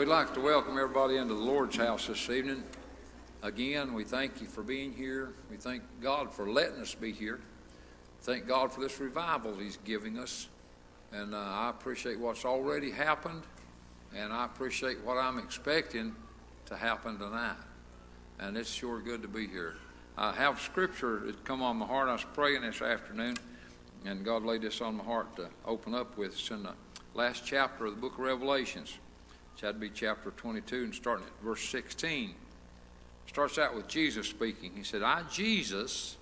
We'd like to welcome everybody into the Lord's house this evening. Again, we thank you for being here. We thank God for letting us be here. Thank God for this revival He's giving us. And uh, I appreciate what's already happened, and I appreciate what I'm expecting to happen tonight. And it's sure good to be here. I have scripture that come on my heart. I was praying this afternoon, and God laid this on my heart to open up with. It's in the last chapter of the book of Revelations. Had to be chapter 22 and starting at verse 16. Starts out with Jesus speaking. He said, I, Jesus,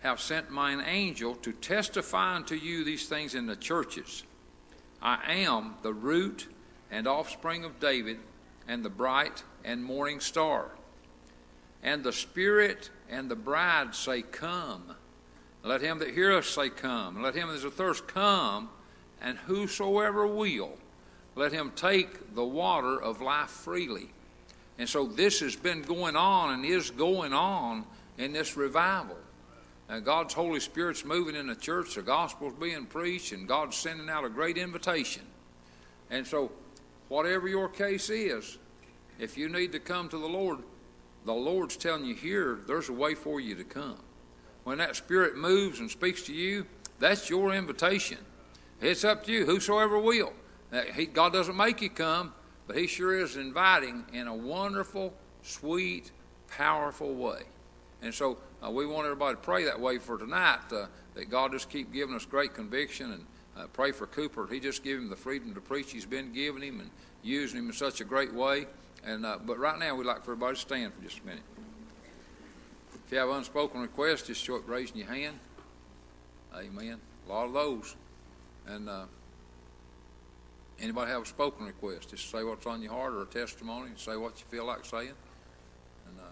have sent mine angel to testify unto you these things in the churches. I am the root and offspring of David, and the bright and morning star. And the Spirit and the bride say, Come. Let him that heareth say, Come. Let him that is athirst come, and whosoever will, let him take the water of life freely. And so this has been going on and is going on in this revival. And God's Holy Spirit's moving in the church, the gospel's being preached, and God's sending out a great invitation. And so, whatever your case is, if you need to come to the Lord, the Lord's telling you here, there's a way for you to come. When that Spirit moves and speaks to you, that's your invitation. It's up to you, whosoever will. He, God doesn't make you come, but He sure is inviting in a wonderful, sweet, powerful way. And so uh, we want everybody to pray that way for tonight, uh, that God just keep giving us great conviction and uh, pray for Cooper. He just give him the freedom to preach he's been giving him and using him in such a great way. And uh, But right now we'd like for everybody to stand for just a minute. If you have unspoken requests, just show raising your hand. Amen. A lot of those. And uh, Anybody have a spoken request? Just say what's on your heart or a testimony and say what you feel like saying. And uh,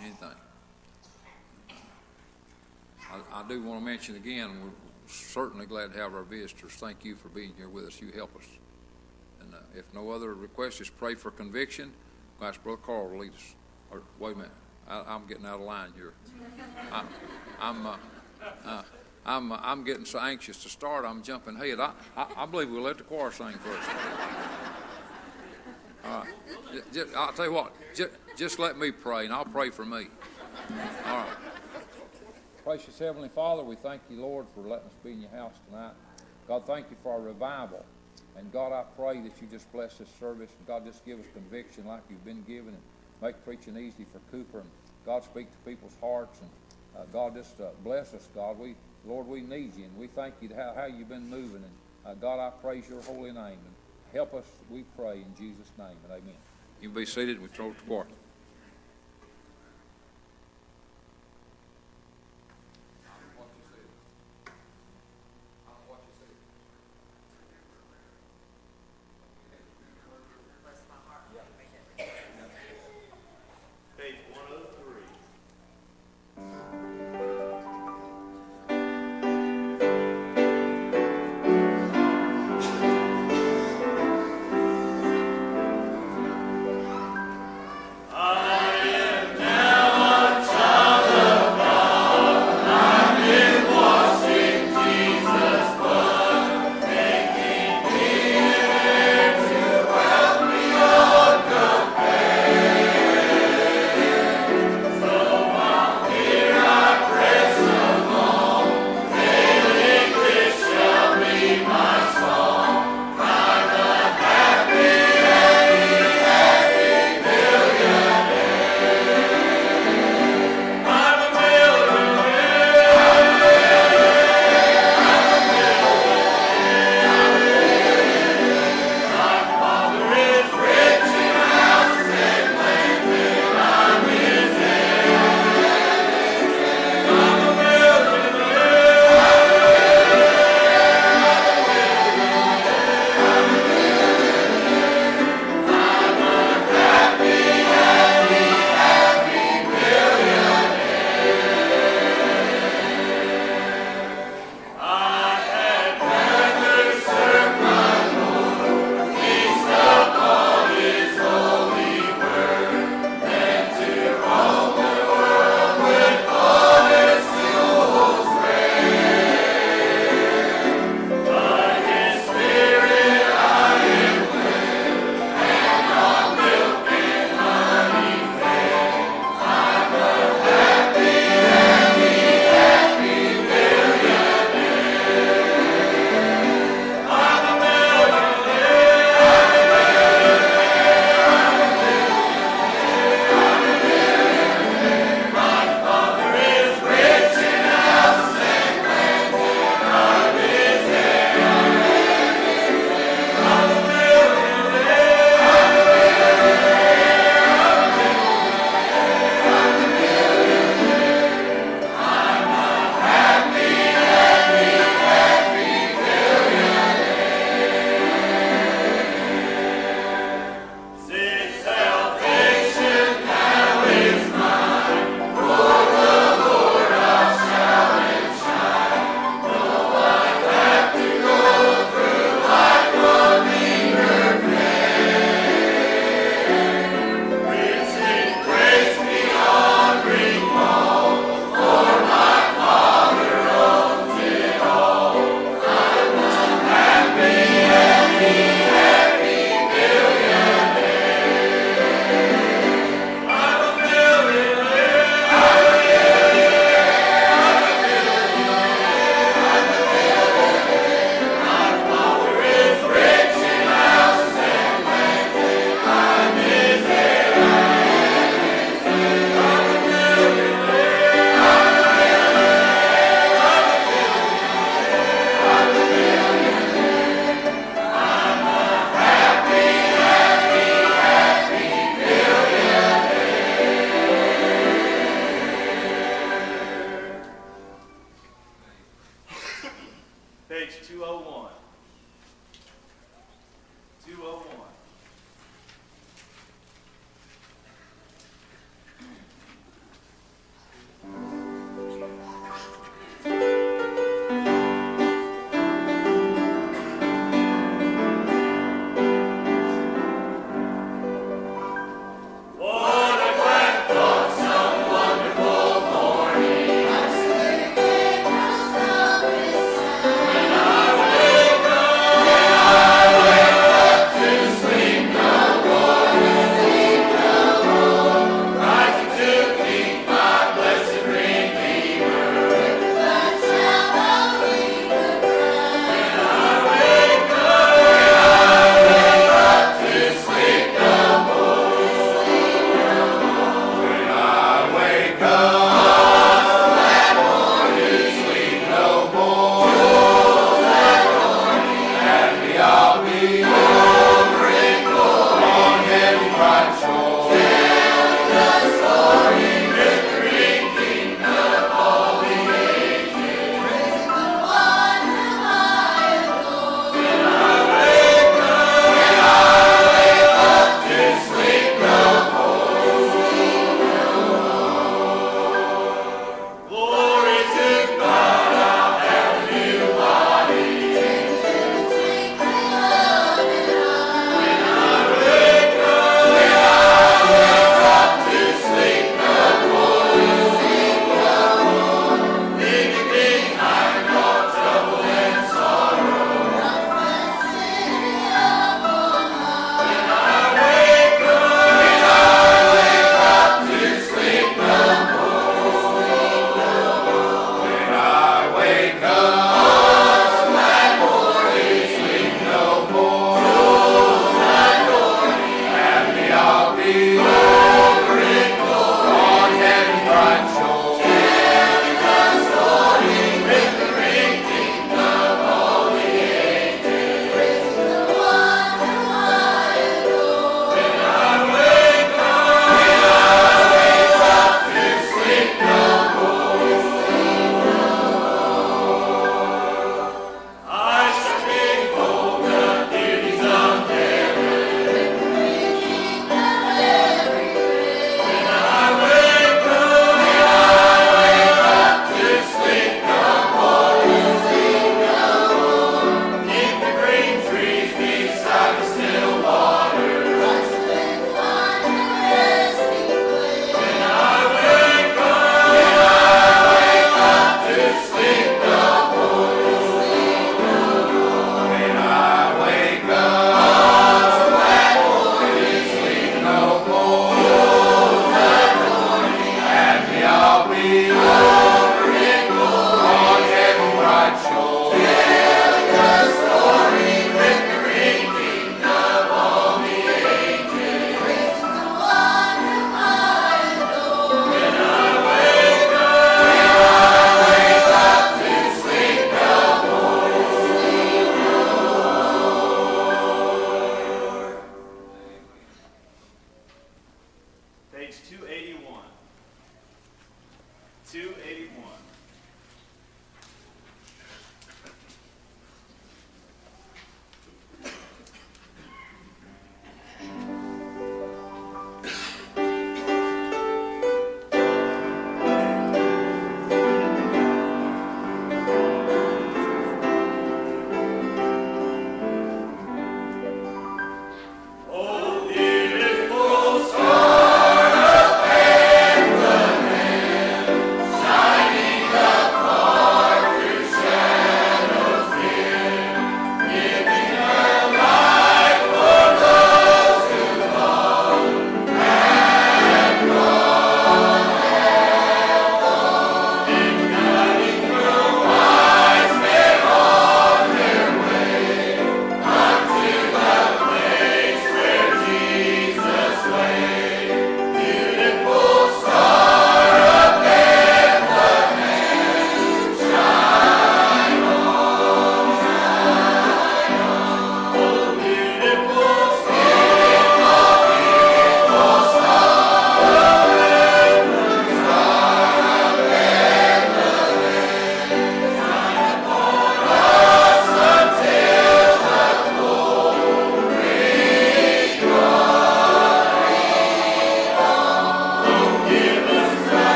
anything. I, I do want to mention again, we're certainly glad to have our visitors. Thank you for being here with us. You help us. And uh, if no other request, just pray for conviction. Ask Brother Carl to lead us. Or wait a minute, I, am getting out of line here. I, I'm. I'm, I'm getting so anxious to start, I'm jumping ahead. I, I, I believe we'll let the choir sing first. All right. Just, I'll tell you what, just, just let me pray, and I'll pray for me. All right. Gracious Heavenly Father, we thank you, Lord, for letting us be in your house tonight. God, thank you for our revival. And God, I pray that you just bless this service. God, just give us conviction like you've been given and make preaching easy for Cooper. And God, speak to people's hearts. And uh, God, just uh, bless us, God. We Lord, we need you, and we thank you how, how you've been moving. And uh, God, I praise your holy name. And help us, we pray, in Jesus' name. And amen. You be seated. We throw it the choir.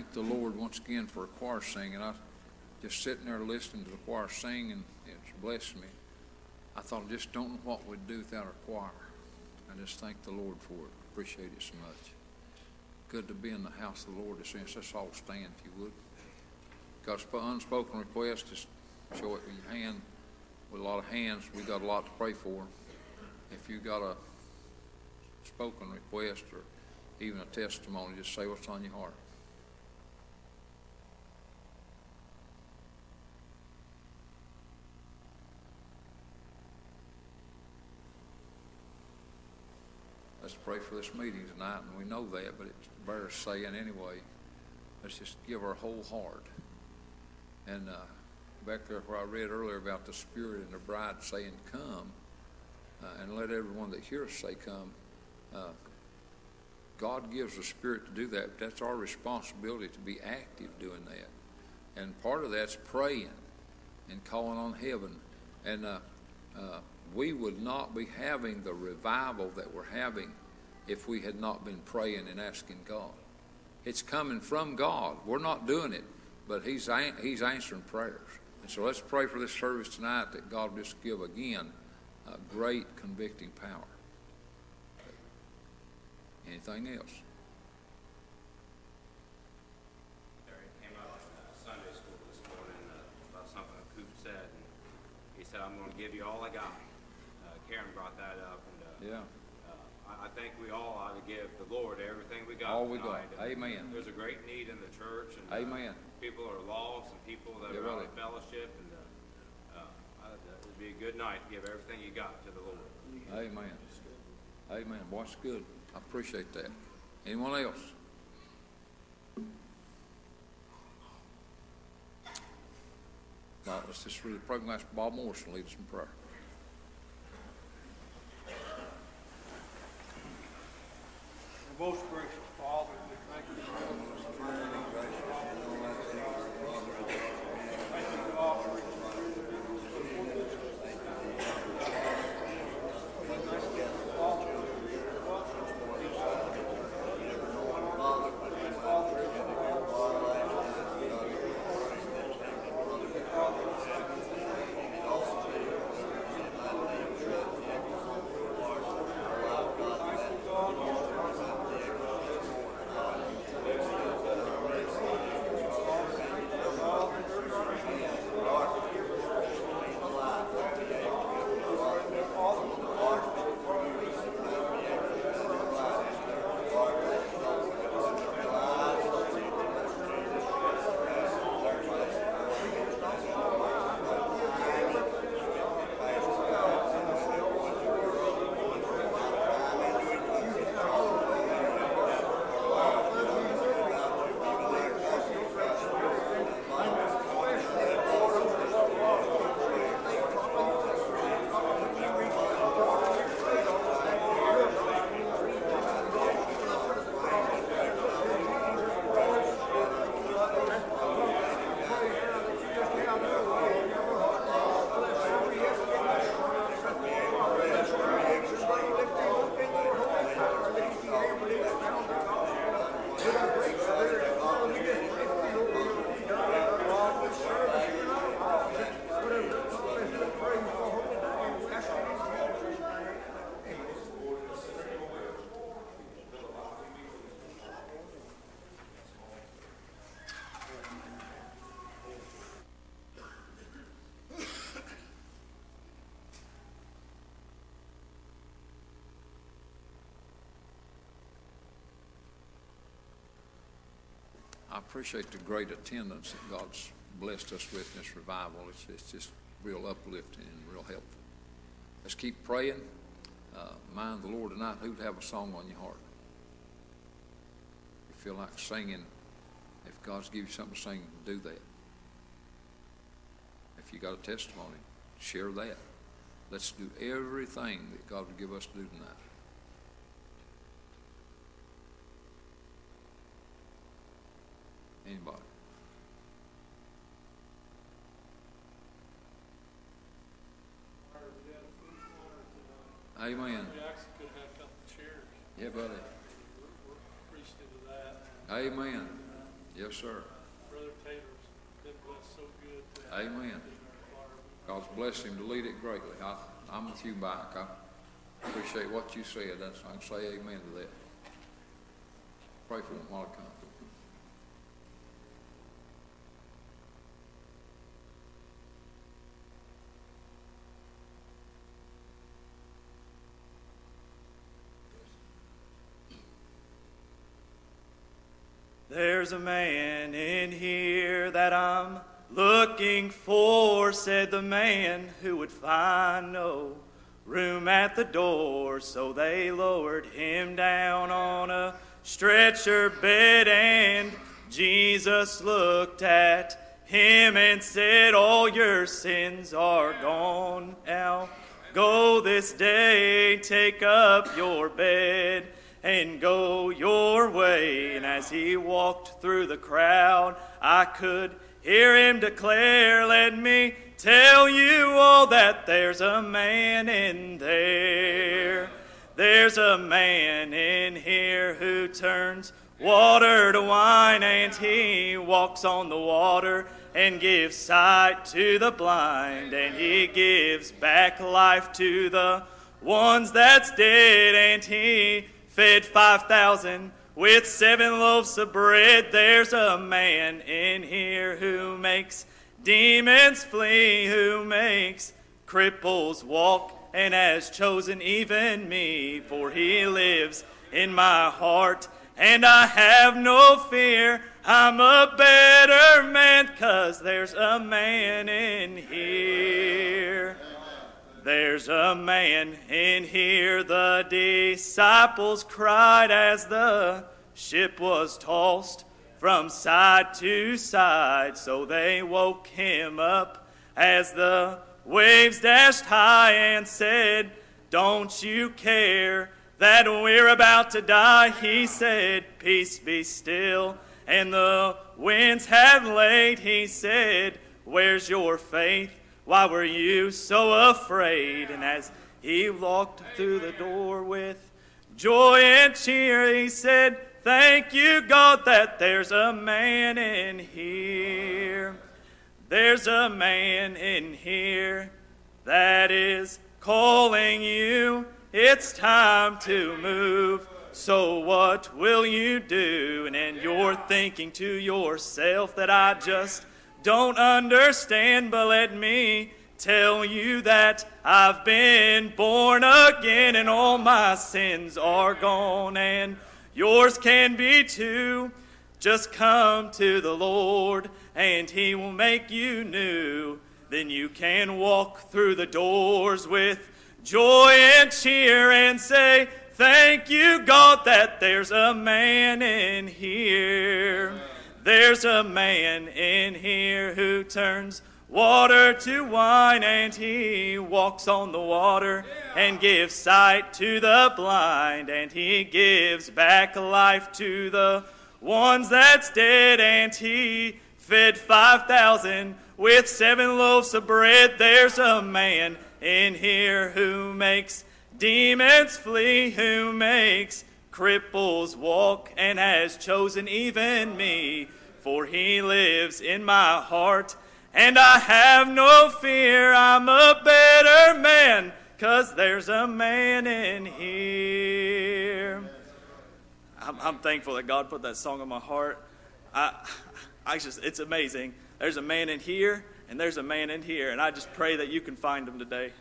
Thank the Lord once again for a choir singing. I just sitting there listening to the choir sing, and it's blessed me. I thought, I just don't know what we'd do without our choir. I just thank the Lord for it. Appreciate it so much. Good to be in the house of the Lord this instance. Let's all stand, if you would. Got an unspoken request, just show it with your hand. With a lot of hands, we got a lot to pray for. If you got a spoken request or even a testimony, just say what's on your heart. Let's pray for this meeting tonight, and we know that, but it bears saying anyway. Let's just give our whole heart. And uh, back there where I read earlier about the Spirit and the bride saying, Come, uh, and let everyone that hears say, Come. Uh, God gives the Spirit to do that, but that's our responsibility to be active doing that. And part of that's praying and calling on heaven. And uh, uh, we would not be having the revival that we're having if we had not been praying and asking God. It's coming from God. We're not doing it, but He's, he's answering prayers. And so let's pray for this service tonight that God just give again a great convicting power. Anything else? Uh, Sunday school this morning uh, about something Coop said, he said, "I'm going to give you all I got." Karen brought that up, and uh, Yeah. uh, I, think we all ought to give the Lord everything we got. All we got. And Amen. There's a great need in the church, and uh, Amen. people are lost, and people that Yeah, are out of fellowship, and uh, uh, it would be a good night to give everything you got to the Lord. Amen. Amen. Boy, that's good. I appreciate that. Anyone else? Now, let's just read the program. Ask Bob Morrison lead us in prayer. Most gracious Father, appreciate the great attendance that God's blessed us with in this revival. It's, it's just real uplifting and real helpful. Let's keep praying. Uh, mind the Lord tonight. Who'd have a song on your heart? You feel like singing, if God's give you something to sing, do that. If you got a testimony, share that. Let's do everything that God would give us to do tonight. Anybody? Amen. We actually could have a couple of chairs. Yeah, buddy. We're we're appreciative of that. Amen. Yes, sir. Brother Taylor's been blessed so good. to- Amen. God's blessed him to lead it greatly. I, I'm with you, Mike. I appreciate what you said. That's, I can say amen to that. Pray for him while it comes. There's a man in here that I'm looking for, said the man who would find no room at the door. So they lowered him down on a stretcher bed, and Jesus looked at him and said, All your sins are gone. Now go this day, take up your bed and go your way. And as he walked through the crowd, I could hear him declare, Let me tell you all that there's a man in there. There's a man in here who turns water to wine, and he walks on the water and gives sight to the blind, and he gives back life to the ones that's dead, and he fed 5,000 with seven loaves of bread. There's a man in here who makes demons flee, who makes cripples walk, and has chosen even me, for he lives in my heart, and I have no fear. I'm a better man, cause there's a man in here. There's a man in here, the disciples cried as the ship was tossed from side to side. So they woke him up as the waves dashed high and said, Don't you care that we're about to die? He said, Peace be still. And the winds have laid. He said, Where's your faith? Why were you so afraid? And as he walked through the door with joy and cheer, he said, Thank you, God, that there's a man in here. There's a man in here that is calling you. It's time to move. So, what will you do? And you're thinking to yourself that I just don't understand, but let me tell you that I've been born again and all my sins are gone, and yours can be too. Just come to the Lord, and He will make you new. Then you can walk through the doors with joy and cheer and say, Thank you, God, that there's a man in here. There's a man in here who turns water to wine, and he walks on the water and gives sight to the blind, and he gives back life to the ones that's dead, and he fed 5,000 with seven loaves of bread. There's a man in here who makes demons flee, who makes cripples walk, and has chosen even me, for he lives in my heart, and I have no fear. I'm a better man, cause there's a man in here. I'm, I'm thankful that God put that song on my heart. I, I just, it's amazing. There's a man in here, and there's a man in here, and I just pray that you can find him today.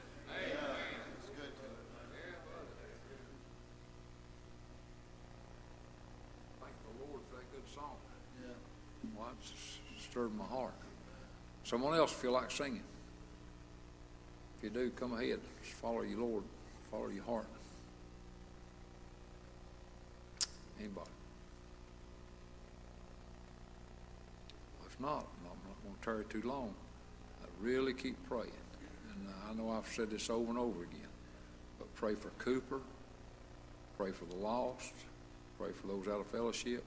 Thank the Lord for that good song. Yeah. Well, it s- stirred my heart. Someone else feel like singing? If you do, come ahead. Just follow your Lord. Follow your heart. Anybody? If not, I'm not going to tarry too long. I really keep praying. And I know I've said this over and over again, but pray for Cooper, pray for the lost, pray for those out of fellowship.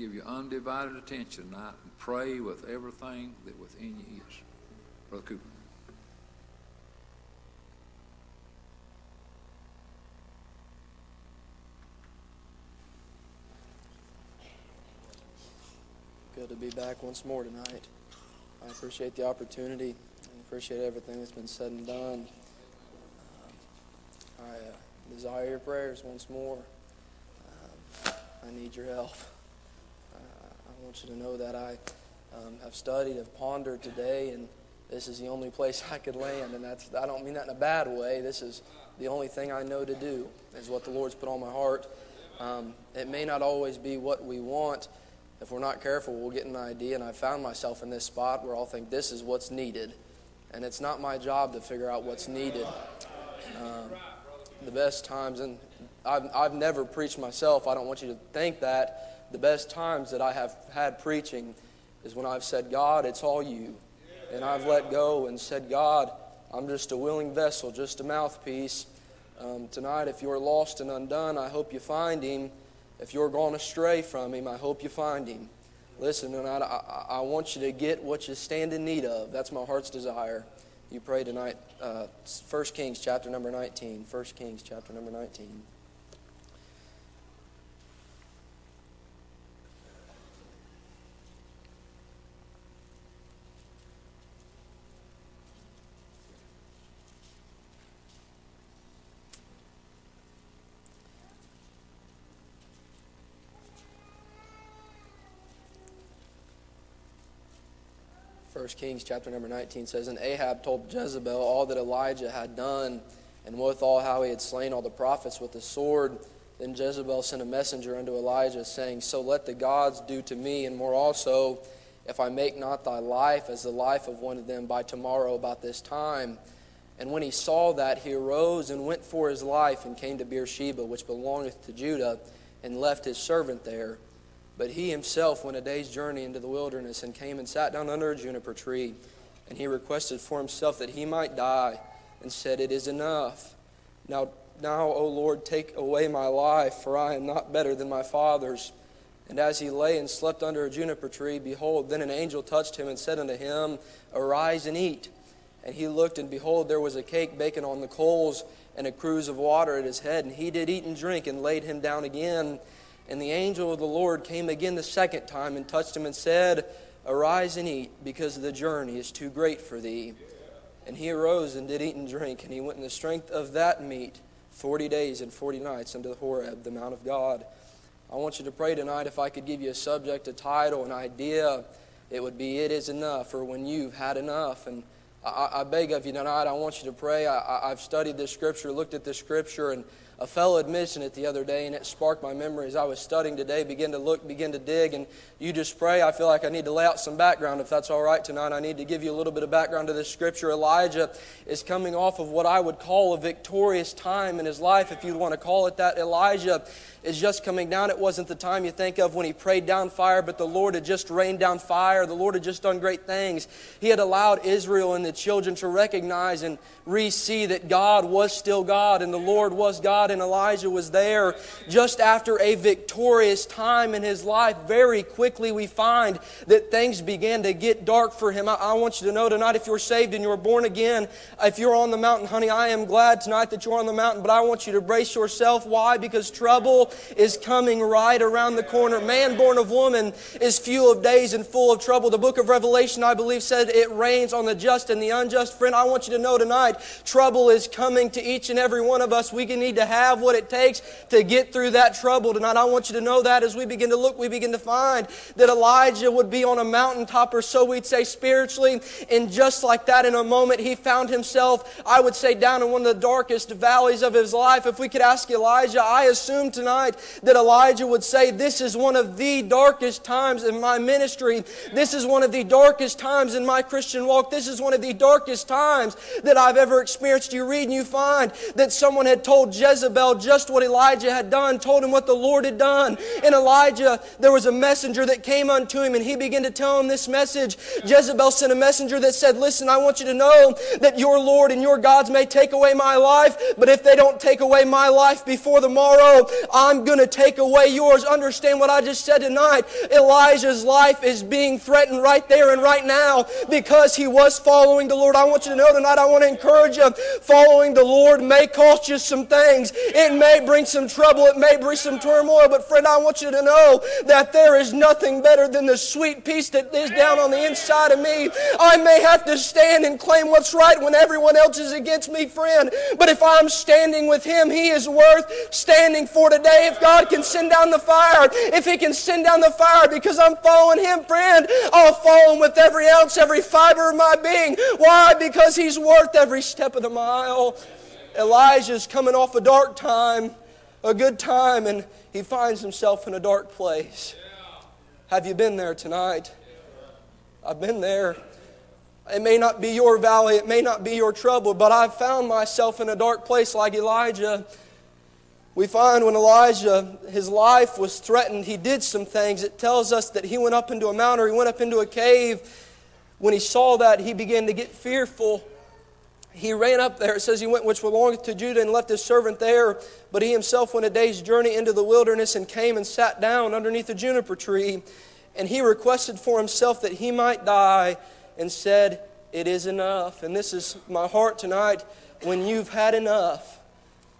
Give your undivided attention tonight and pray with everything that within you is. Brother Cooper. good to be back once more tonight. I appreciate the opportunity and appreciate everything that's been said and done. Um, I uh, desire your prayers once more. Um, I need your help. I want you to know that I um, have studied, have pondered today, and this is the only place I could land. And that's I don't mean that in a bad way. This is the only thing I know to do, is what the Lord's put on my heart. Um, it may not always be what we want if we're not careful, we'll get an idea. And I found myself in this spot where I'll think this is what's needed. And it's not my job to figure out what's needed. Um, the best times, and I've, I've never preached myself, I don't want you to think that. The best times that I have had preaching is when I've said, God, it's all you. And I've let go and said, God, I'm just a willing vessel, just a mouthpiece. Um, tonight, if you're lost and undone, I hope you find Him. If you're gone astray from Him, I hope you find Him. Listen, tonight, I, I, want you to get what you stand in need of. That's my heart's desire. You pray tonight, uh, 1 Kings chapter number 19. 1 Kings chapter number 19. Kings chapter number 19 says, And Ahab told Jezebel all that Elijah had done, and withal how he had slain all the prophets with the sword. Then Jezebel sent a messenger unto Elijah, saying, So let the gods do to me, and more also, if I make not thy life as the life of one of them by tomorrow about this time. And when he saw that, he arose and went for his life, and came to Beersheba, which belongeth to Judah, and left his servant there. But he himself went a day's journey into the wilderness and came and sat down under a juniper tree. And he requested for himself that he might die, and said, It is enough. Now, now, O Lord, take away my life, for I am not better than my fathers. And as he lay and slept under a juniper tree, behold, then an angel touched him and said unto him, Arise and eat. And he looked, and behold, there was a cake baking on the coals, and a cruse of water at his head. And he did eat and drink, and laid him down again. And the angel of the Lord came again the second time and touched him and said, Arise and eat, because the journey is too great for thee. And he arose and did eat and drink, and he went in the strength of that meat forty days and forty nights unto Horeb, the Mount of God. I want you to pray tonight. If I could give you a subject, a title, an idea, it would be It Is Enough, or When You've Had Enough. And I, I beg of you tonight, I want you to pray. I, I've studied this scripture, looked at this scripture, and a fellow had mentioned it the other day, and it sparked my memory as I was studying today. Begin to look, begin to dig, and you just pray. I feel like I need to lay out some background, if that's all right tonight. I need to give you a little bit of background to this scripture. Elijah is coming off of what I would call a victorious time in his life, if you'd want to call it that. Elijah is just coming down. It wasn't the time you think of when he prayed down fire, but the Lord had just rained down fire. The Lord had just done great things. He had allowed Israel and the children to recognize and re see that God was still God and the Lord was God, and Elijah was there just after a victorious time in his life. Very quickly, we find that things began to get dark for him. I, I want you to know tonight if you're saved and you're born again, if you're on the mountain, honey, I am glad tonight that you're on the mountain, but I want you to brace yourself. Why? Because trouble is coming right around the corner. Man born of woman is few of days and full of trouble. The book of Revelation, I believe, said it rains on the just and the unjust. Friend, I want you to know tonight, trouble is coming to each and every one of us. We need to have what it takes to get through that trouble tonight. I want you to know that as we begin to look, we begin to find that Elijah would be on a mountaintop, or so we'd say spiritually. And just like that, in a moment, he found himself, I would say, down in one of the darkest valleys of his life. If we could ask Elijah, I assume tonight tonight that Elijah would say, This is one of the darkest times in my ministry. This is one of the darkest times in my Christian walk. This is one of the darkest times that I've ever experienced. You read and you find that someone had told Jezebel just what Elijah had done, told him what the Lord had done. And Elijah, there was a messenger that came unto him and he began to tell him this message. Jezebel sent a messenger that said, Listen, I want you to know that your Lord and your gods may take away my life, but if they don't take away my life before the morrow, I I'm going to take away yours. Understand what I just said tonight. Elijah's life is being threatened right there and right now because he was following the Lord. I want you to know tonight, I want to encourage you, following the Lord may cost you some things. It may bring some trouble, it may bring some turmoil, but friend, I want you to know that there is nothing better than the sweet peace that is down on the inside of me. I may have to stand and claim what's right when everyone else is against me, friend, but if I'm standing with Him, He is worth standing for today. If God can send down the fire, if He can send down the fire because I'm following Him, friend, I'll follow Him with every ounce, every fiber of my being. Why? Because He's worth every step of the mile. Elijah's coming off a dark time, a good time, and he finds himself in a dark place. Have you been there tonight? I've been there. It may not be your valley, it may not be your trouble, but I've found myself in a dark place like Elijah. We find when Elijah, his life was threatened, he did some things. It tells us that he went up into a mountain or he went up into a cave. When he saw that, he began to get fearful he ran up there. It says he went, which belonged to Judah, and left his servant there. But he himself went a day's journey into the wilderness and came and sat down underneath a juniper tree. And he requested for himself that he might die and said, It is enough. And this is my heart tonight. When you've had enough,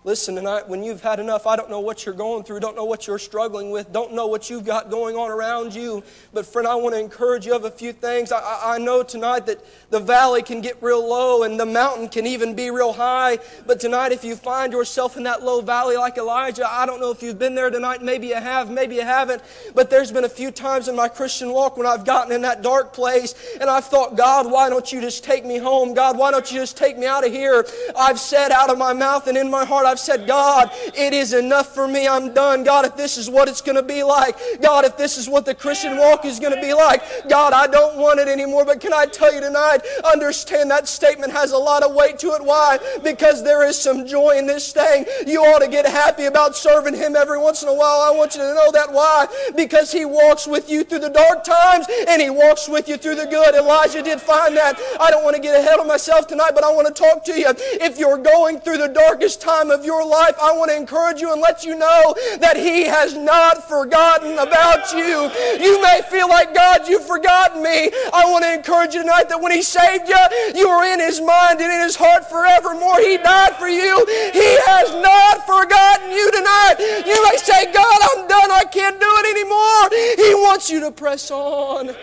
Listen, tonight, when you've had enough, I don't know what you're going through, don't know what you're struggling with, don't know what you've got going on around you. But, friend, I want to encourage you of a few things. I, I know tonight that the valley can get real low and the mountain can even be real high. But tonight, if you find yourself in that low valley like Elijah, I don't know if you've been there tonight. Maybe you have, maybe you haven't. But there's been a few times in my Christian walk when I've gotten in that dark place and I've thought, God, why don't you just take me home? God, why don't you just take me out of here? I've said out of my mouth and in my heart, I've said, God, it is enough for me. I'm done. God, if this is what it's going to be like, God, if this is what the Christian walk is going to be like, God, I don't want it anymore. But can I tell you tonight, understand that statement has a lot of weight to it. Why? Because there is some joy in this thing. You ought to get happy about serving Him every once in a while. I want you to know that. Why? Because He walks with you through the dark times and He walks with you through the good. Elijah did find that. I don't want to get ahead of myself tonight, but I want to talk to you. If you're going through the darkest time of your life, I want to encourage you and let you know that He has not forgotten about you. You may feel like, God, you've forgotten me. I want to encourage you tonight that when He saved you, you are in His mind and in His heart forevermore. He died for you. He has not forgotten you tonight. You may say, God, I'm done. I can't do it anymore. He wants you to press on.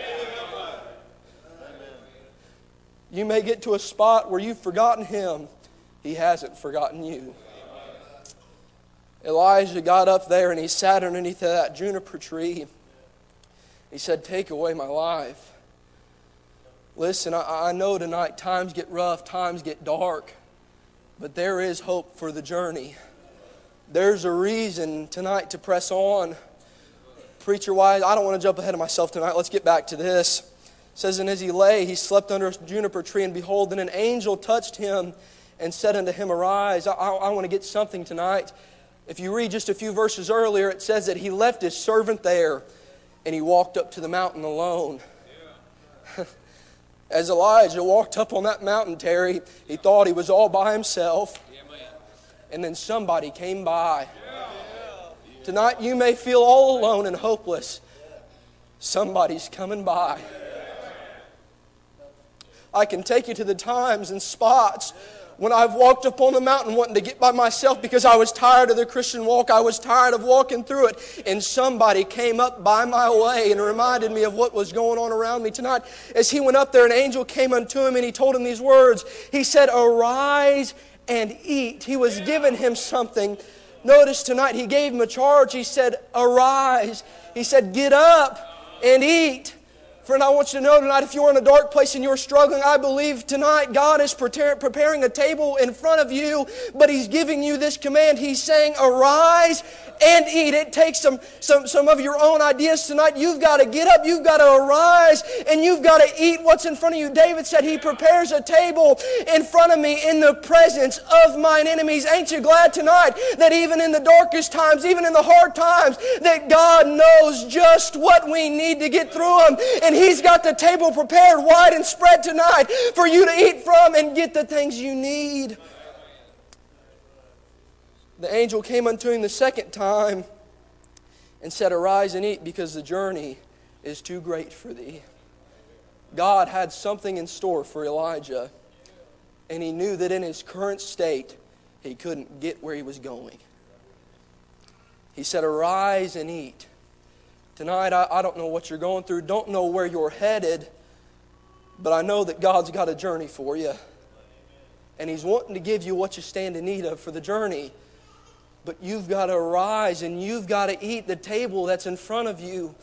You may get to a spot where you've forgotten Him. He hasn't forgotten you. Elijah got up there and he sat underneath that juniper tree. He said, Take away my life. Listen, I, I know tonight times get rough, times get dark, but there is hope for the journey. There's a reason tonight to press on. Preacher wise, I don't want to jump ahead of myself tonight. Let's get back to this. It says, And as he lay, he slept under a juniper tree, and behold, and an angel touched him and said unto him, Arise. I, I, I want to get something tonight. If you read just a few verses earlier, it says that he left his servant there and he walked up to the mountain alone. As Elijah walked up on that mountain, Terry, he thought he was all by himself. And then somebody came by. Tonight, you may feel all alone and hopeless. Somebody's coming by. I can take you to the times and spots when I've walked up on the mountain wanting to get by myself because I was tired of the Christian walk, I was tired of walking through it, and somebody came up by my way and reminded me of what was going on around me tonight. As he went up there, an angel came unto him and he told him these words. He said, Arise and eat. He was giving him something. Notice tonight, he gave him a charge. He said, Arise. He said, Get up and eat. Friend, I want you to know tonight if you're in a dark place and you're struggling, I believe tonight God is preparing a table in front of you, but He's giving you this command. He's saying, Arise and eat. It takes some, some, some of your own ideas tonight. You've got to get up, you've got to arise, and you've got to eat what's in front of you. David said, He prepares a table in front of me in the presence of mine enemies. Ain't you glad tonight that even in the darkest times, even in the hard times, that God knows just what we need to get through them? And He's got the table prepared wide and spread tonight for you to eat from and get the things you need the angel came unto him the second time and said, Arise and eat, because the journey is too great for thee. God had something in store for Elijah, and he knew that in his current state, he couldn't get where he was going. He said, Arise and eat. Tonight, I, I don't know what you're going through, don't know where you're headed, but I know that God's got a journey for you. And He's wanting to give you what you stand in need of for the journey. But you've got to arise and you've got to eat the table that's in front of you.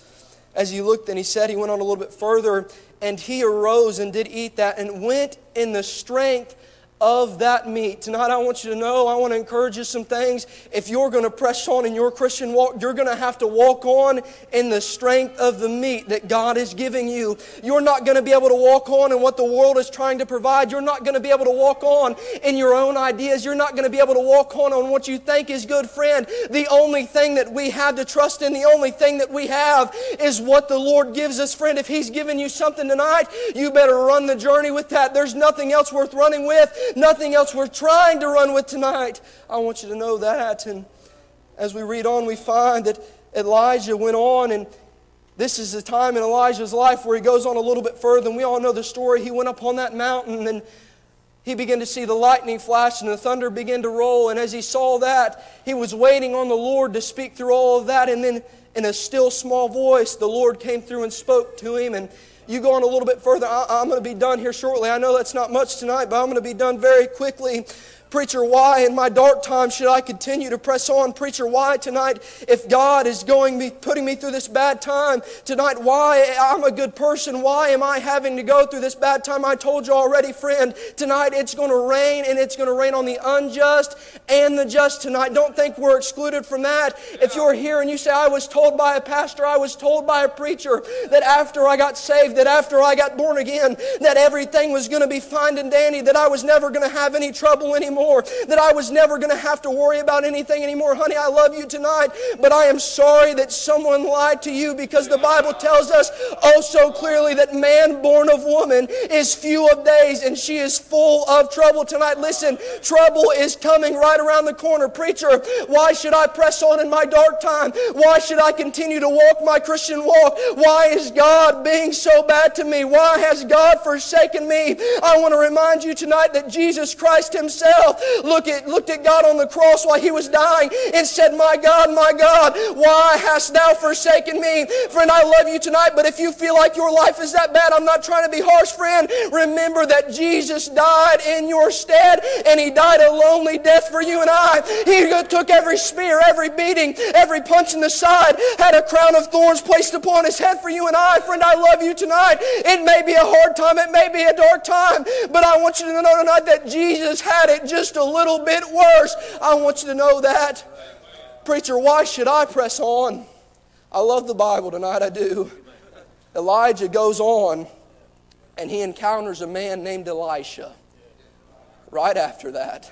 As he looked and he said, he went on a little bit further, and he arose and did eat that and went in the strength of that meat. Tonight, I want you to know, I want to encourage you some things. If you're going to press on in your Christian walk, you're going to have to walk on in the strength of the meat that God is giving you. You're not going to be able to walk on in what the world is trying to provide. You're not going to be able to walk on in your own ideas. You're not going to be able to walk on on what you think is good, friend. The only thing that we have to trust in, the only thing that we have is what the Lord gives us, friend. If He's given you something tonight, you better run the journey with that. There's nothing else worth running with nothing else we're trying to run with tonight. I want you to know that. And as we read on, we find that Elijah went on, and this is the time in Elijah's life where he goes on a little bit further. And we all know the story. He went up on that mountain and he began to see the lightning flash and the thunder begin to roll. And as he saw that, he was waiting on the Lord to speak through all of that. And then, in a still small voice, the Lord came through and spoke to him. And you go on a little bit further. I, am going to be done here shortly. I know that's not much tonight, but I'm going to be done very quickly. Preacher, why in my dark time should I continue to press on? Preacher, why tonight, if God is going me, putting me through this bad time tonight, why I'm a good person, why am I having to go through this bad time? I told you already, friend, tonight it's going to rain and it's going to rain on the unjust and the just tonight. Don't think we're excluded from that. If you're here and you say, I was told by a pastor, I was told by a preacher that after I got saved, that after I got born again, that everything was going to be fine and dandy, that I was never going to have any trouble anymore that I was never going to have to worry about anything anymore. Honey, I love you tonight, but I am sorry that someone lied to you because the Bible tells us oh so clearly that man born of woman is few of days and she is full of trouble tonight. Listen, trouble is coming right around the corner. Preacher, why should I press on in my dark time? Why should I continue to walk my Christian walk? Why is God being so bad to me? Why has God forsaken me? I want to remind you tonight that Jesus Christ Himself look at, looked at God on the cross while he was dying and said, My God, my God, why hast thou forsaken me? Friend, I love you tonight, but if you feel like your life is that bad, I'm not trying to be harsh, friend. Remember that Jesus died in your stead and he died a lonely death for you and I. He took every spear, every beating, every punch in the side, had a crown of thorns placed upon his head for you and I. Friend, I love you tonight. It may be a hard time, it may be a dark time, but I want you to know tonight that Jesus had it just a little bit worse. I want you to know that. Preacher, why should I press on? I love the Bible tonight, I do. Elijah goes on and he encounters a man named Elisha right after that.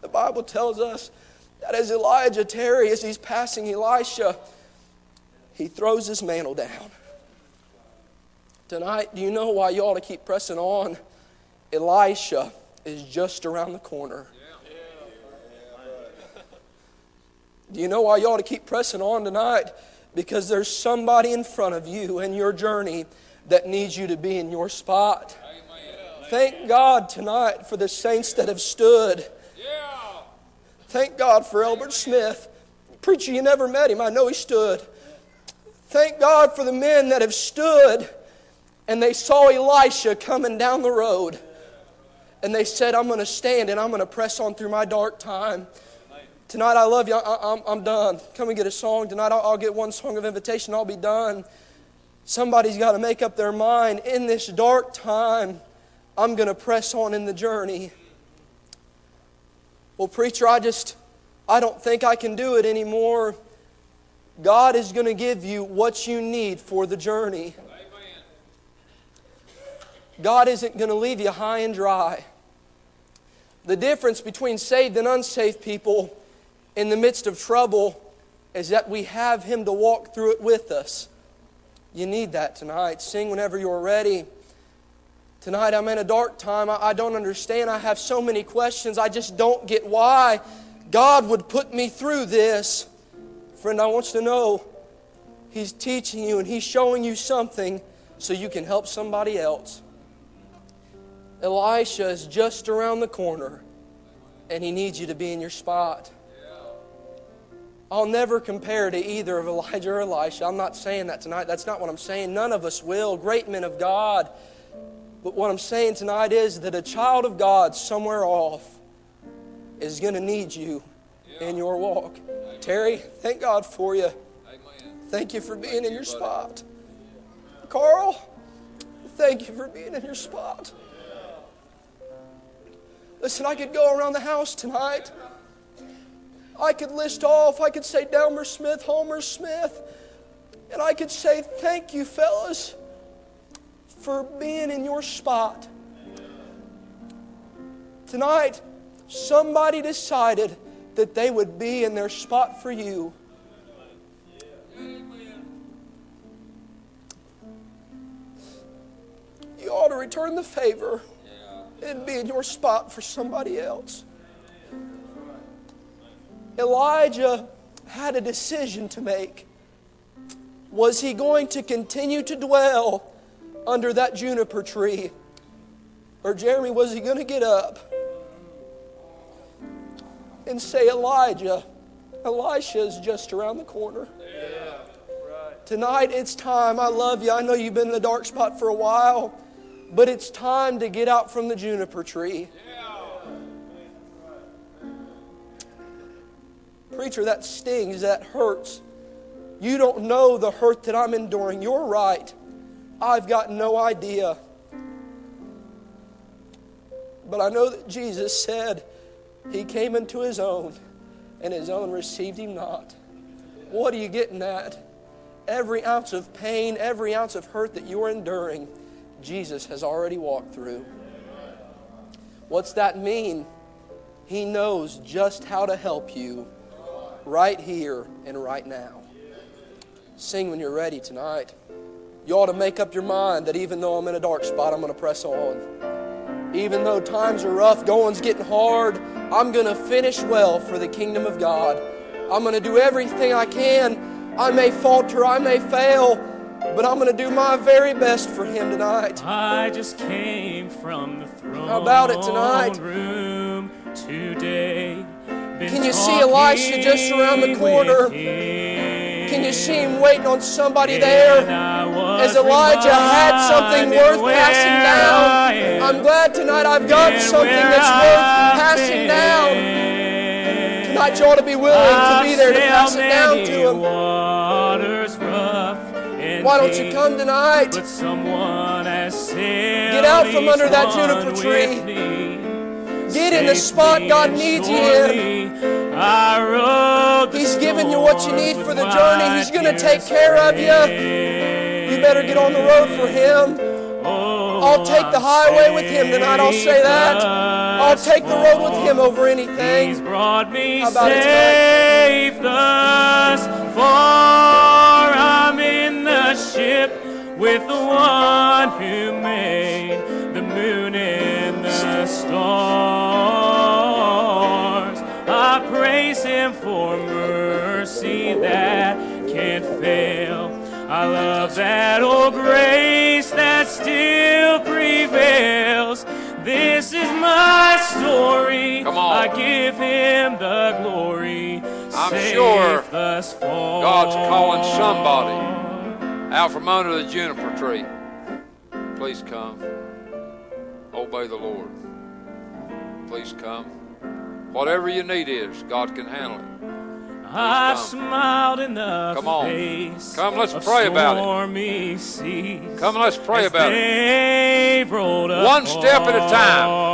The Bible tells us that as Elijah Terry, as he's passing Elisha, he throws his mantle down. Tonight, do you know why you ought to keep pressing on? Elisha is just around the corner. Do you know why you ought to keep pressing on tonight? Because there's somebody in front of you in your journey that needs you to be in your spot. Thank God tonight for the saints that have stood. Thank God for Elbert Smith. Preacher, you never met him. I know he stood. Thank God for the men that have stood and they saw Elisha coming down the road and they said, I'm going to stand and I'm going to press on through my dark time. Tonight, I love you. I, am done. Come and get a song. Tonight, I'll, I'll get one song of invitation. I'll be done. Somebody's got to make up their mind. In this dark time, I'm going to press on in the journey. Well, preacher, I just, I don't think I can do it anymore. God is going to give you what you need for the journey. God isn't going to leave you high and dry. The difference between saved and unsaved people in the midst of trouble is that we have Him to walk through it with us. You need that tonight. Sing whenever you're ready. Tonight I'm in a dark time. I, don't understand. I have so many questions. I just don't get why God would put me through this. Friend, I want you to know He's teaching you and He's showing you something so you can help somebody else. Elisha is just around the corner, and he needs you to be in your spot. I'll never compare to either of Elijah or Elisha. I'm not saying that tonight. That's not what I'm saying. None of us will. Great men of God. But what I'm saying tonight is that a child of God somewhere off is going to need you in your walk. Terry, thank God for you. Thank you for being in your spot. Carl, thank you for being in your spot. Listen, I could go around the house tonight. I could list off, I could say Delmer Smith, Homer Smith, and I could say, Thank you, fellas, for being in your spot. Tonight, somebody decided that they would be in their spot for you. You ought to return the favor and be in your spot for somebody else. Elijah had a decision to make. Was he going to continue to dwell under that juniper tree? Or, Jeremy, was he going to get up and say, Elijah, Elisha is just around the corner? Tonight it's time. I love you. I know you've been in the dark spot for a while, but it's time to get out from the juniper tree. Preacher, that stings, that hurts. You don't know the hurt that I'm enduring. You're right. I've got no idea. But I know that Jesus said he came into his own, and his own received him not. What are you getting at? Every ounce of pain, every ounce of hurt that you're enduring, Jesus has already walked through. What's that mean? He knows just how to help you right here and right now. Sing when you're ready tonight. You ought to make up your mind that even though I'm in a dark spot, I'm going to press on. Even though times are rough, going's getting hard, I'm going to finish well for the kingdom of God. I'm going to do everything I can. I may falter, I may fail, but I'm going to do my very best for Him tonight. I just came from the throne How about it tonight? room today. Been Can you see Elisha just around the corner? Can you see Him waiting on somebody there? As Elijah had something worth passing down, I'm glad tonight I've got something that's worth passing down. Tonight you ought to be willing to be there to pass it down to Him. Waters rough and Why don't you come tonight? But someone has Get out from under that juniper tree. Get in the spot God needs you in. surely I rode the He's giving you what you need for the journey. He's going to take care of you. You better get on the road for Him. Oh, I'll take the highway with Him tonight. I'll say that. I'll take the road with Him over He's anything. brought me How about it safe thus far. I'm in the ship with the one who made the moon and the stars. I praise Him for mercy that can't fail. I love that old grace that still prevails. This is my story. I give him the glory. I'm Safe sure. God's calling somebody out from under the juniper tree. Please come. Obey the Lord. Please come. Whatever your need is, God can handle it. Come. smiled in the Come on. face. Come, let's pray about it. Come, let's pray about it. One step at a time.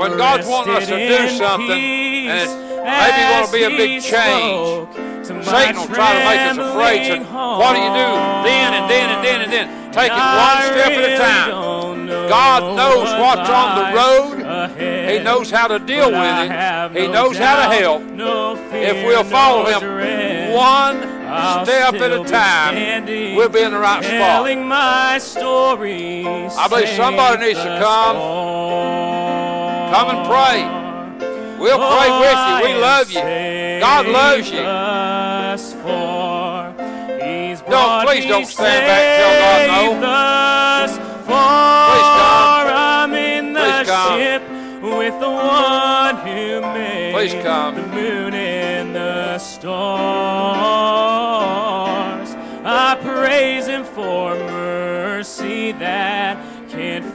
When God's wanting us to do something, and it's maybe gonna be a big change, to Satan will try to make us afraid. So what do you do? Then and then and then and then. Take it one step at a time. God knows what's on the road. He knows how to deal with it. He knows how to help. If we'll follow Him one step at a time, we'll be in the right spot. Stories. I believe somebody needs to come. Come and pray. We'll oh, pray with you. We love you. God loves you. Don't- please don't stand back and tell God no. Please come. I'm in the Please come. ship with the one who made Please come. the moon and the stars. I praise Him for mercy that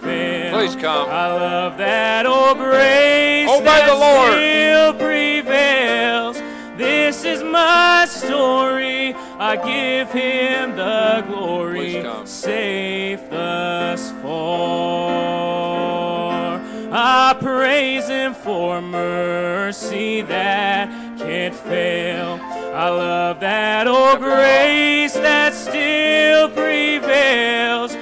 can't. Please come. I love that old grace oh, Obey that the Lord. still prevails. This is my story. I give Him the glory. Safe thus far. I praise Him for mercy that can't fail. I love that old grace that still prevails.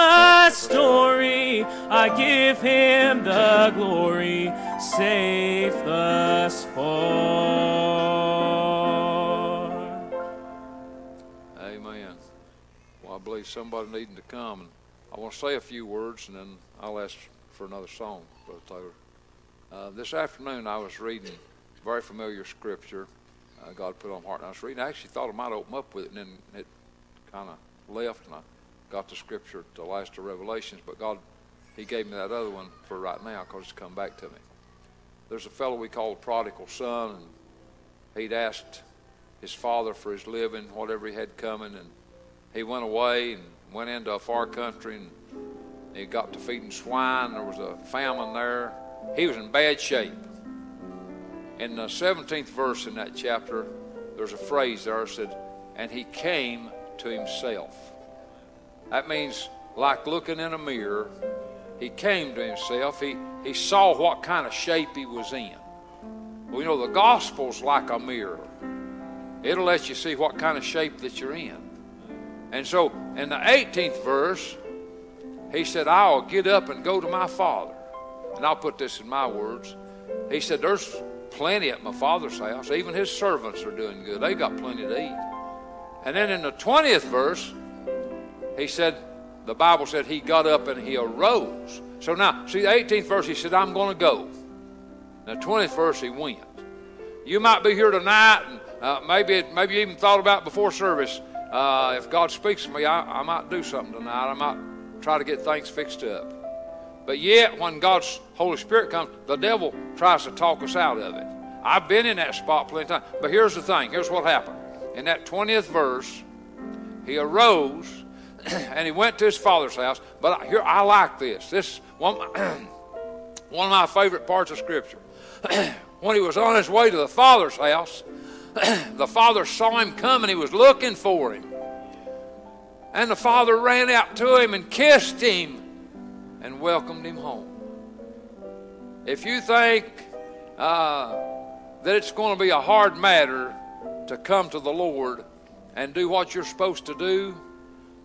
My story. I give him the glory. Safe thus far. Amen. Well, I believe somebody needing to come, and I want to say a few words, and then I'll ask for another song, Brother Taylor. Uh, this afternoon, I was reading very familiar scripture uh, God put on my heart, and I was reading. I actually thought I might open up with it, and then it kind of left, and I got the scripture the last of Revelations, but God, He gave me that other one for right now because it's come back to me. There's a fellow we call the prodigal son, and he'd asked his father for his living, whatever he had coming, and he went away and went into a far country and he got to feeding swine. There was a famine there. He was in bad shape. In the 17th verse in that chapter, there's a phrase there that said, and he came to himself. That means like looking in a mirror, he came to himself. He, he saw what kind of shape he was in. We know the gospel's like a mirror. It'll let you see what kind of shape that you're in. And so in the 18th verse, he said, I'll get up and go to my father. And I'll put this in my words. He said, There's plenty at my father's house. Even his servants are doing good. They got plenty to eat. And then in the 20th verse, he said, the Bible said he got up and he arose. So now, see the 18th verse, he said, I'm going to go. The 20th verse, he went. You might be here tonight, and uh, maybe maybe you even thought about before service. Uh, if God speaks to me, I, I might do something tonight. I might try to get things fixed up. But yet, when God's Holy Spirit comes, the devil tries to talk us out of it. I've been in that spot plenty of times. But here's the thing. Here's what happened. In that 20th verse, he arose and he went to his father's house. But here, I like this. This one, one of my favorite parts of Scripture. when he was on his way to the father's house, the father saw him come and he was looking for him. And the father ran out to him and kissed him and welcomed him home. If you think uh, that it's going to be a hard matter to come to the Lord and do what you're supposed to do,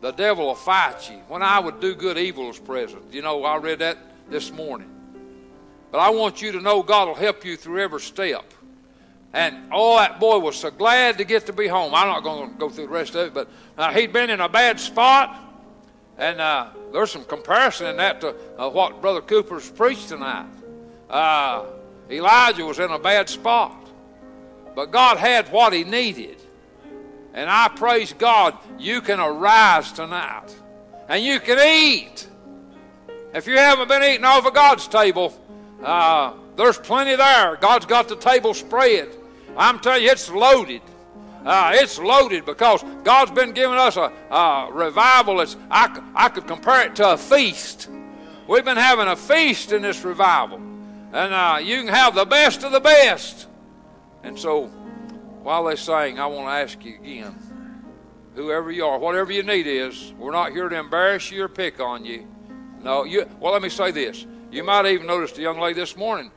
the devil will fight you. When I would do good, evil is present. You know, I read that this morning. But I want you to know God will help you through every step. And oh, that boy was so glad to get to be home. I'm not going to go through the rest of it, but uh, he'd been in a bad spot. And uh, there's some comparison in that to uh, what Brother Cooper's preached tonight. Uh, Elijah was in a bad spot, but God had what he needed. And I praise God, you can arise tonight and you can eat. If you haven't been eating off of God's table, uh, there's plenty there. God's got the table spread. I'm telling you, it's loaded. Uh, it's loaded because God's been giving us a, a revival. It's, I, I could compare it to a feast. We've been having a feast in this revival. And uh, you can have the best of the best. And so, while they sing, I want to ask you again whoever you are, whatever your need is, we're not here to embarrass you or pick on you. No, you, well, let me say this. You might even noticed a young lady this morning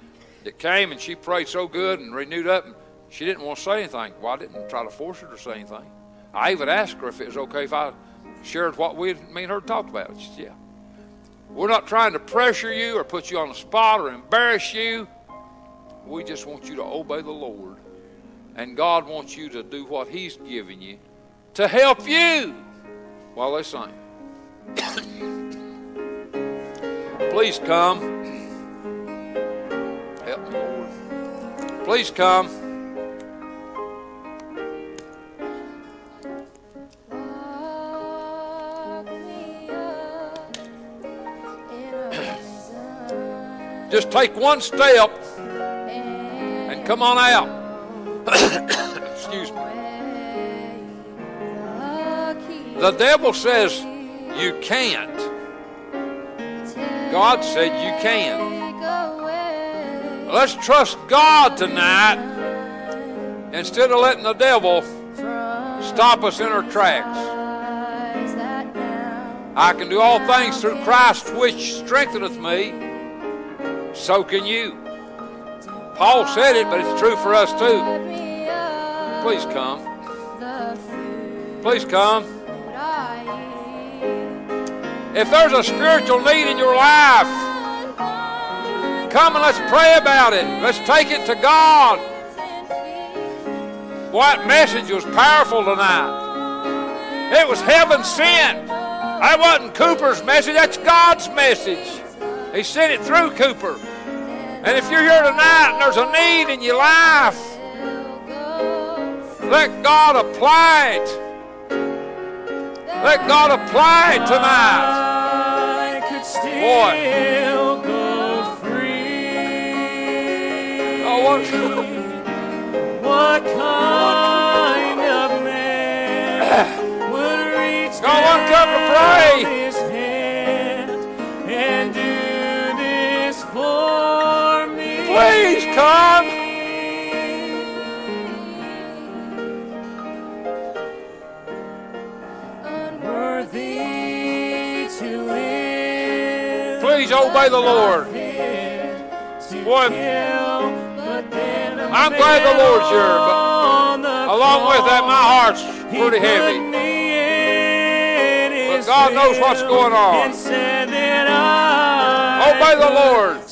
that came and she prayed so good and renewed up. And she didn't want to say anything. Well, I didn't try to force her to say anything. I even asked her if it was okay if I shared what we, me and her talked about. She said, yeah. We're not trying to pressure you or put you on the spot or embarrass you. We just want you to obey the Lord. And God wants you to do what He's given you to help you while they sing. Please come. Help me, Lord. Please come. Just take one step and come on out. Excuse me. The devil says you can't. God said you can. Let's trust God tonight instead of letting the devil stop us in our tracks. I can do all things through Christ which strengtheneth me. So can you. Paul said it, but it's true for us too. Please come. Please come. If there's a spiritual need in your life, come and let's pray about it. Let's take it to God. What message was powerful tonight? It was heaven sent. That wasn't Cooper's message, that's God's message. He sent it through Cooper. And if you're here tonight and there's a need in your life, let God apply it. Let God apply it tonight. The Lord. Boy, I'm glad the Lord's here, but along with that, my heart's pretty heavy. But God knows what's going on. Obey the Lord.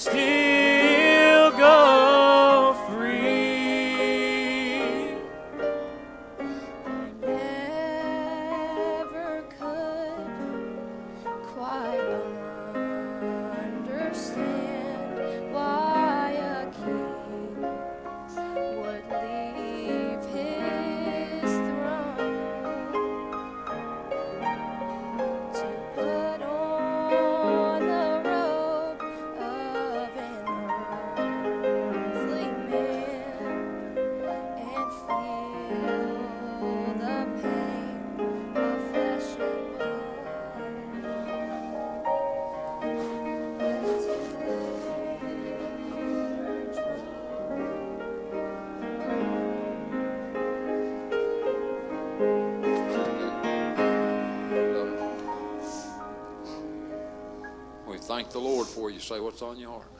What's on your heart.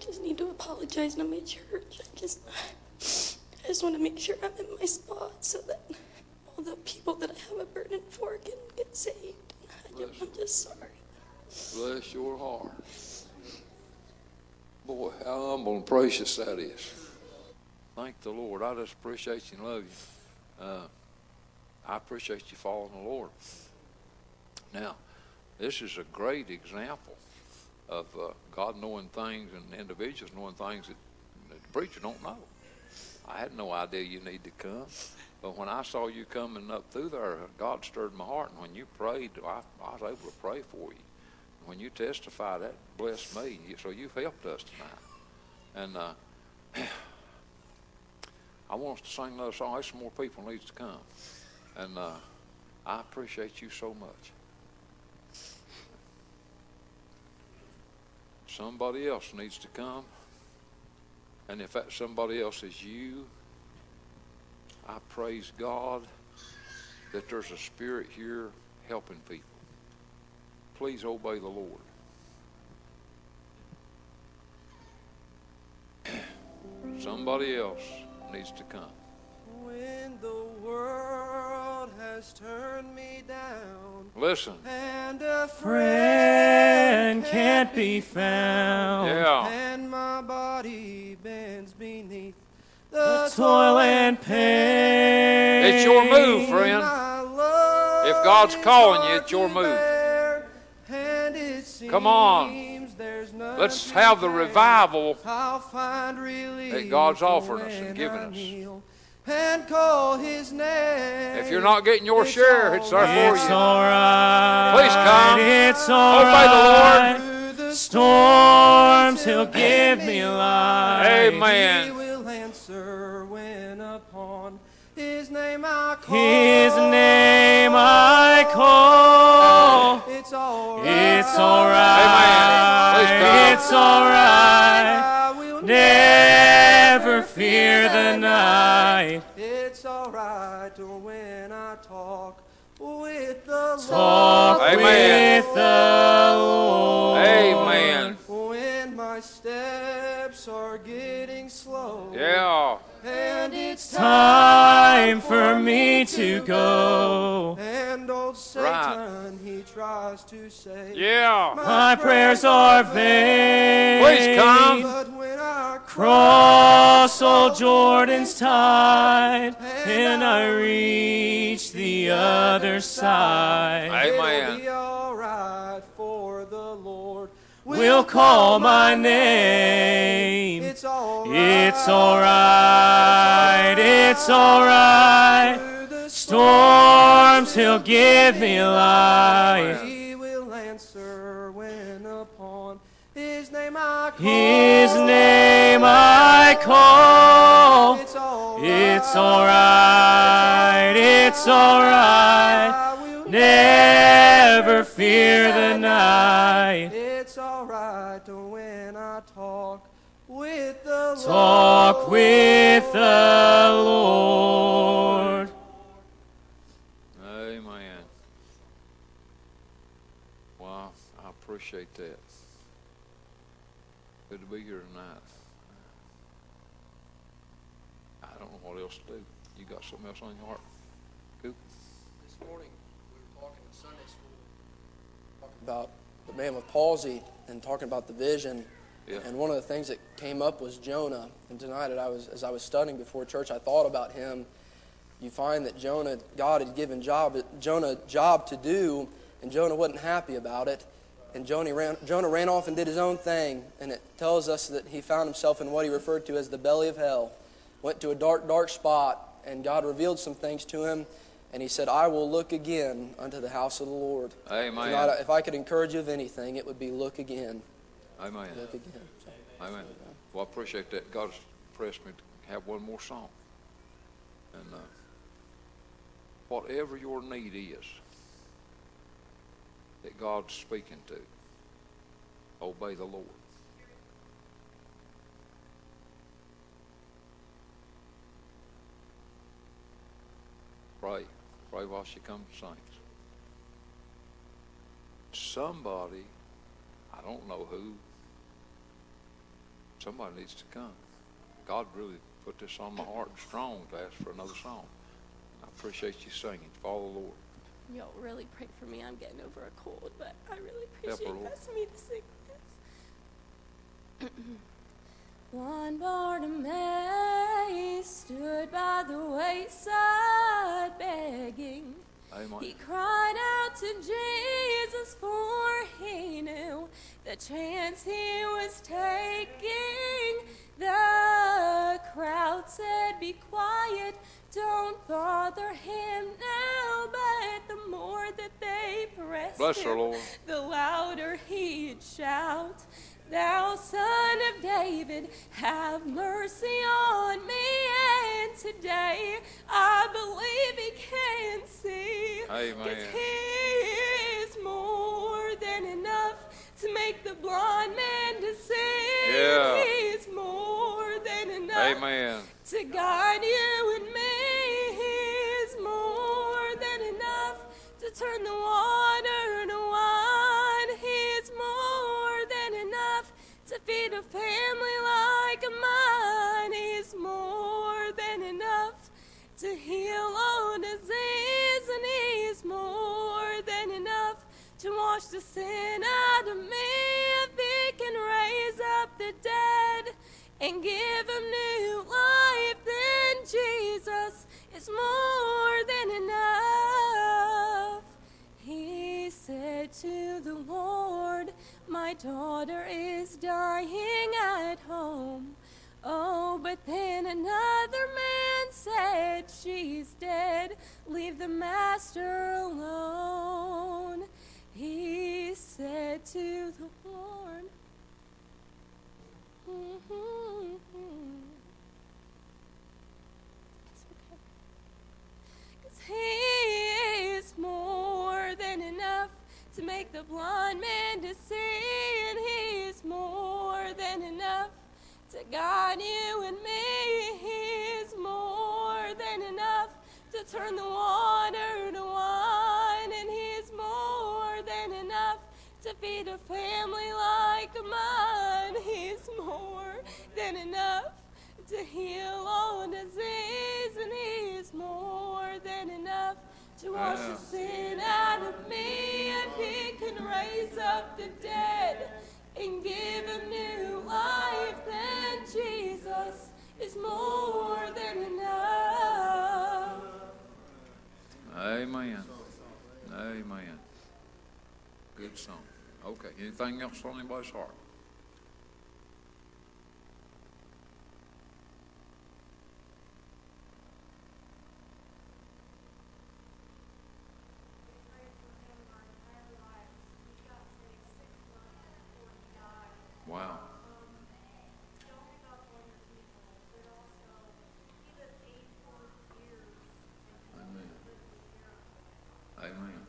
I just need to apologize to my church. I just, I just want to make sure I'm in my spot so that all the people that I have a burden for can get saved. I just, I'm just sorry. Bless your heart. Boy, how humble and precious that is. Thank the Lord. I just appreciate you and love you. Uh, I appreciate you following the Lord. Now, this is a great example of uh, God knowing things and individuals knowing things that, that the preacher don't know. I had no idea you need to come. But when I saw you coming up through there, God stirred my heart. And when you prayed, I, I was able to pray for you. When you testified, that blessed me. So you've helped us tonight. And uh, I want us to sing another song. There's some more people needs to come. And uh, I appreciate you so much. Somebody else needs to come. And if that somebody else is you, I praise God that there's a spirit here helping people. Please obey the Lord. Somebody else needs to come. When the world has turned me down Listen. and a Friend can't be found. Yeah. and my body bends beneath The the toil and pain. It's your move, friend. If God's calling you, it's your move. and it Come on. there's Let's have the revival I'll find relief God's offering us and when given I us. Kneel And call his name. If you're not getting your share, it's there for It's you. alright. Please come. It's oh, Obey the alright. Through the Storms, he'll give me light. He Amen. will answer when upon His name I call. It's alright. It's alright. Amen. Please come. It's alright. I will Never fear the night. It's alright when I talk with the Talk Lord. Amen. with the Lord. Amen. When my steps are getting slow. Yeah. And it's Time for me to go. And old Satan, Right. he tries to say, Yeah. My prayers are vain. Please come. But when I Cross all Jordan's tide, and I reach the other side. it'll be alright for the Lord. We'll call my name. It's alright. It's alright, it's alright. The Storms, he'll give me light. He will answer when upon his name I call. His name I call. It's alright. It's alright, it's alright. I will Never fear the night. It's alright when I talk with the Talk with the Lord. Amen. Wow, I appreciate that. Good to be here tonight. I don't know what else to do. You got something else on your heart? Coop? This morning, we were talking in Sunday school, talking about the man with palsy and talking about the vision. Yeah. And one of the things that came up was Jonah. And tonight, as I was, as I was studying before church, I thought about him. You find that Jonah, God had given job, Jonah a job to do, and Jonah wasn't happy about it. And Jonah ran, Jonah ran off and did his own thing. And it tells us that he found himself in what he referred to as the belly of hell. Went to a dark, dark spot, and God revealed some things to him. And he said, I will look again unto the house of the Lord. Amen. Tonight, if I could encourage you of anything, it would be look again. Amen. Look again. So, Amen. Well, I appreciate that. God's pressed me to have one more song. And uh, whatever your need is that God's speaking to, obey the Lord. Pray. Pray while she comes and sings. Somebody, I don't know who, somebody needs to come. God really put this on my heart and strong to ask for another song. I appreciate you singing. Follow the Lord. Y'all really pray for me. I'm getting over a cold, but I really appreciate Lord. asking me to sing this. Blind Bartimaeus stood by the wayside He cried out to Jesus, for he knew the chance he was taking. The crowd said, Be quiet, don't bother him now. But the more that they pressed Bless him, the louder he'd shout. Thou son of David, have mercy on me. And today I believe he can see. Amen. he is more than enough to make the blind man to see. Yeah. He's more than enough Amen. to guide you and me. He's more than enough to turn the water to wine. He's more than enough to feed a family like to heal all disease, and He's more than enough to wash the sin out of me. If He can raise up the dead and give them new life, then Jesus is more than enough. He said to the Lord, My daughter is dying at home. Oh, but then another man said, She's dead, leave the master alone. He said to the Lord, Mhm. It's. 'Cause He is more than enough to make the blind man to see, and He is more than enough to God, you and me. Is more than enough to turn the water to wine, and He's more than enough to feed a family like mine. He's more than enough to heal all disease, and He's more than enough to wash the sin out of me, and He can raise up the dead and give them new more than enough. Amen. Amen. Good song. Okay. Anything else on anybody's heart? Wow. Amen. Amen.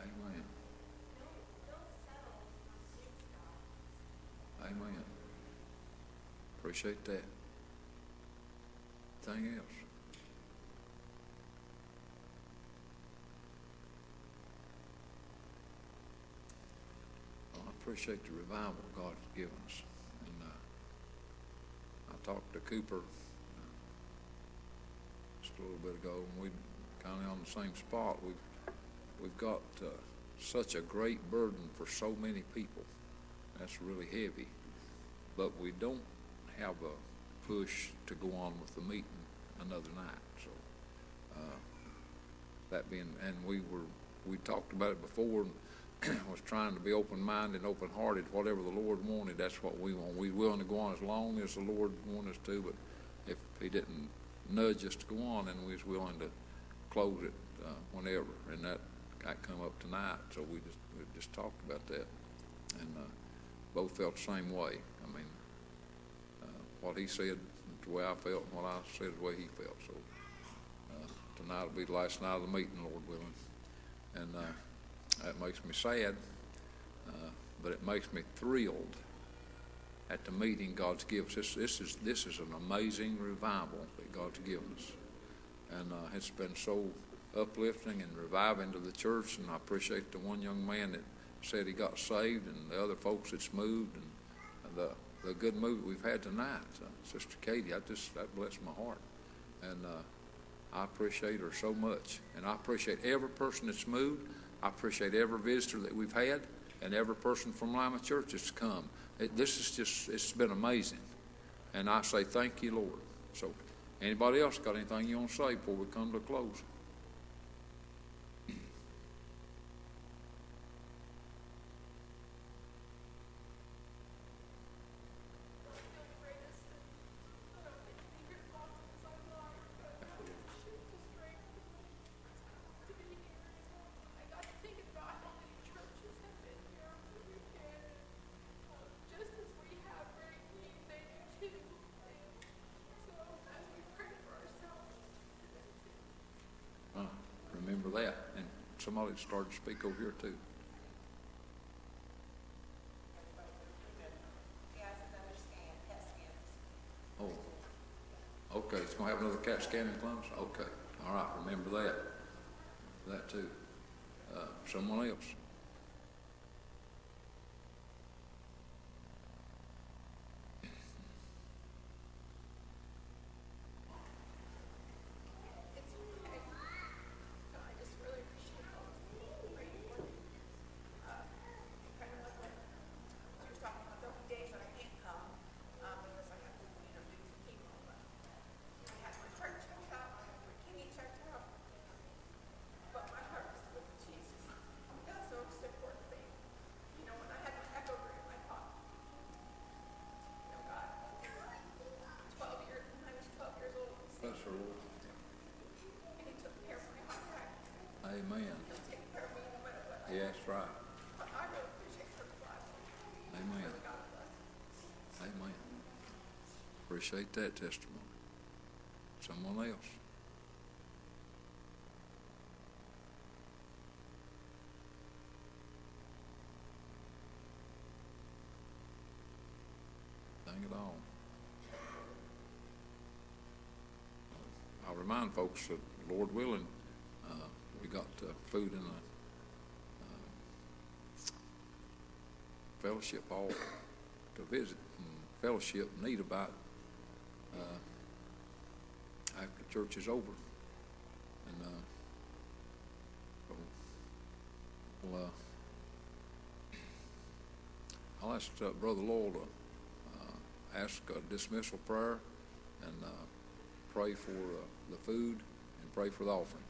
Amen. Amen. Appreciate that. Anything else? Well, I appreciate the revival God has given us. And uh, I talked to Cooper uh, just a little bit ago, and we kind of on the same spot. We've we've got uh, such a great burden for so many people. That's really heavy, but we don't have a push to go on with the meeting another night. So uh, that being, and we were we talked about it before. And was trying to be open-minded, open-hearted. Whatever the Lord wanted, that's what we want. We willing to go on as long as the Lord wanted us to. But if He didn't nudge us to go on, then we was willing to close it uh, whenever. And that got come up tonight, so we just we just talked about that, and uh, both felt the same way. I mean, what he said, the way I felt, and what I said, the way he felt. So uh, tonight will be the last night of the meeting, Lord willing, and uh, that makes me sad, uh, but it makes me thrilled at the meeting God's given us. This, this is this is an amazing revival that God's given us, and uh, it's been so uplifting and reviving to the church. And I appreciate the one young man that said he got saved, and the other folks that's moved, and the the good move we've had tonight, uh, Sister Katie. I just that blessed my heart, and uh, I appreciate her so much, and I appreciate every person that's moved. I appreciate every visitor that we've had, and every person from Lima Church that's come. It, this is just it's been amazing, and I say thank you, Lord. So, anybody else got anything you want to say before we come to a close? Somebody started to speak over here too. Oh, okay, it's gonna have another CAT scan in? Okay, all right, remember that, that too. Uh, someone else? Bless her, Lord. Amen. Amen. Amen. Appreciate that testimony. Someone else. Thing at all. I'll remind folks that, Lord willing, uh, we got uh, food in the fellowship hall to visit and fellowship and eat about uh, after church is over. And uh, uh, I'll ask uh, Brother Lowell to uh, ask a dismissal prayer and uh, pray for uh, the food and pray for the offering.